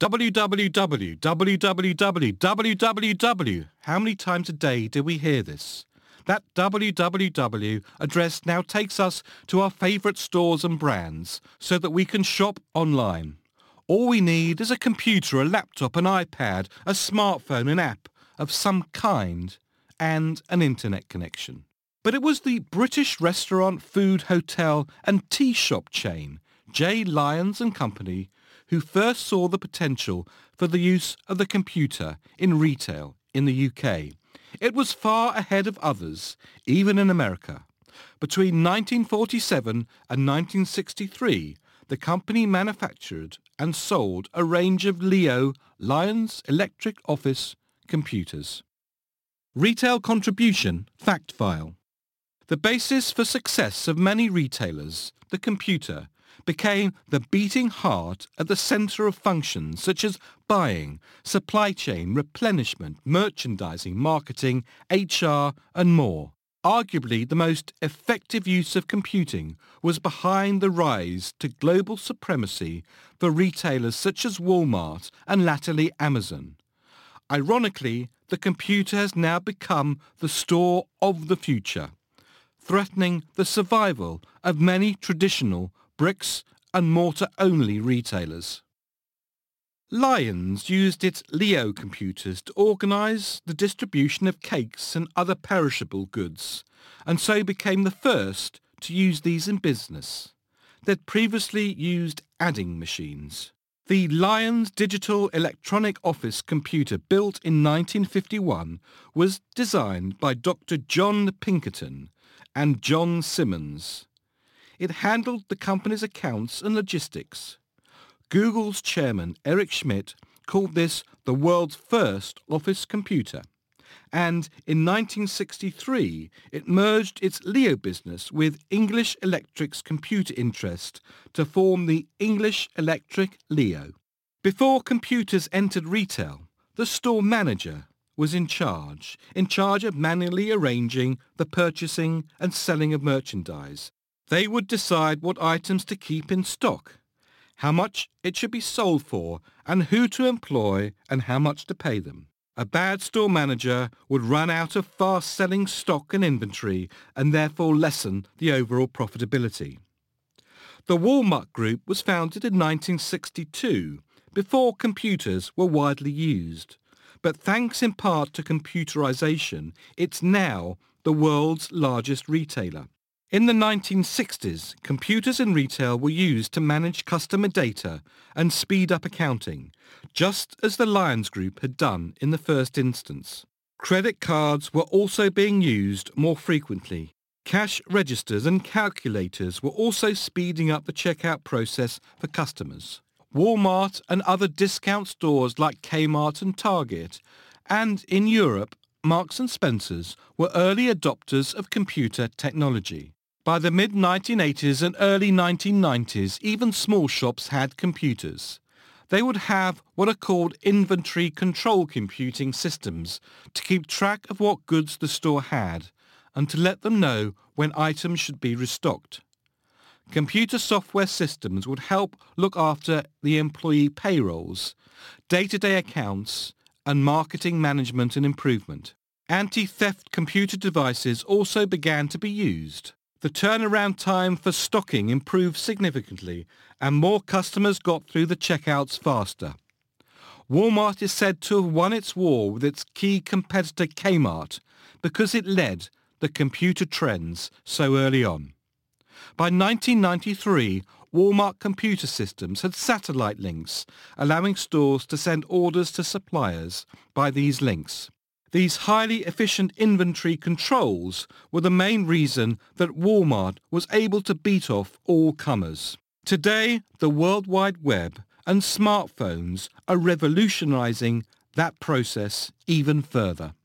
www, www, www. How many times a day do we hear this? That www address now takes us to our favourite stores and brands so that we can shop online. All we need is a computer, a laptop, an iPad, a smartphone, an app of some kind and an internet connection. But it was the British restaurant, food, hotel and tea shop chain, J. Lyons and Company, who first saw the potential for the use of the computer in retail in the UK. It was far ahead of others, even in America. Between 1947 and 1963, the company manufactured and sold a range of Leo Lyons Electric Office computers. Retail contribution fact file. The basis for success of many retailers, the computer, became the beating heart at the center of functions such as buying, supply chain, replenishment, merchandising, marketing, HR, and more. Arguably the most effective use of computing was behind the rise to global supremacy for retailers such as Walmart and latterly Amazon. Ironically, the computer has now become the store of the future, threatening the survival of many traditional bricks and mortar-only retailers. Lyons used its Leo computers to organise the distribution of cakes and other perishable goods, and so became the first to use these in business. They'd previously used adding machines. The Lyons Digital Electronic Office computer built in 1951 was designed by Dr. John Pinkerton and John Simmons. It handled the company's accounts and logistics. Google's chairman, Eric Schmidt, called this the world's first office computer. And in 1963, it merged its Leo business with English Electric's computer interest to form the English Electric Leo. Before computers entered retail, the store manager was in charge, in charge of manually arranging the purchasing and selling of merchandise, they would decide what items to keep in stock, how much it should be sold for, and who to employ and how much to pay them. A bad store manager would run out of fast-selling stock and inventory and therefore lessen the overall profitability. The Walmart Group was founded in 1962, before computers were widely used. But thanks in part to computerization, it's now the world's largest retailer. In the 1960s, computers in retail were used to manage customer data and speed up accounting, just as the Lyons Group had done in the first instance. Credit cards were also being used more frequently. Cash registers and calculators were also speeding up the checkout process for customers. Walmart and other discount stores like Kmart and Target, and in Europe, Marks and Spencers were early adopters of computer technology. By the mid-1980s and early 1990s, even small shops had computers. They would have what are called inventory control computing systems to keep track of what goods the store had and to let them know when items should be restocked. Computer software systems would help look after the employee payrolls, day-to-day accounts, and marketing management and improvement. Anti-theft computer devices also began to be used. The turnaround time for stocking improved significantly and more customers got through the checkouts faster. Walmart is said to have won its war with its key competitor Kmart because it led the computer trends so early on. By 1993, Walmart computer systems had satellite links, allowing stores to send orders to suppliers by these links. These highly efficient inventory controls were the main reason that Walmart was able to beat off all comers. Today, the World Wide Web and smartphones are revolutionizing that process even further.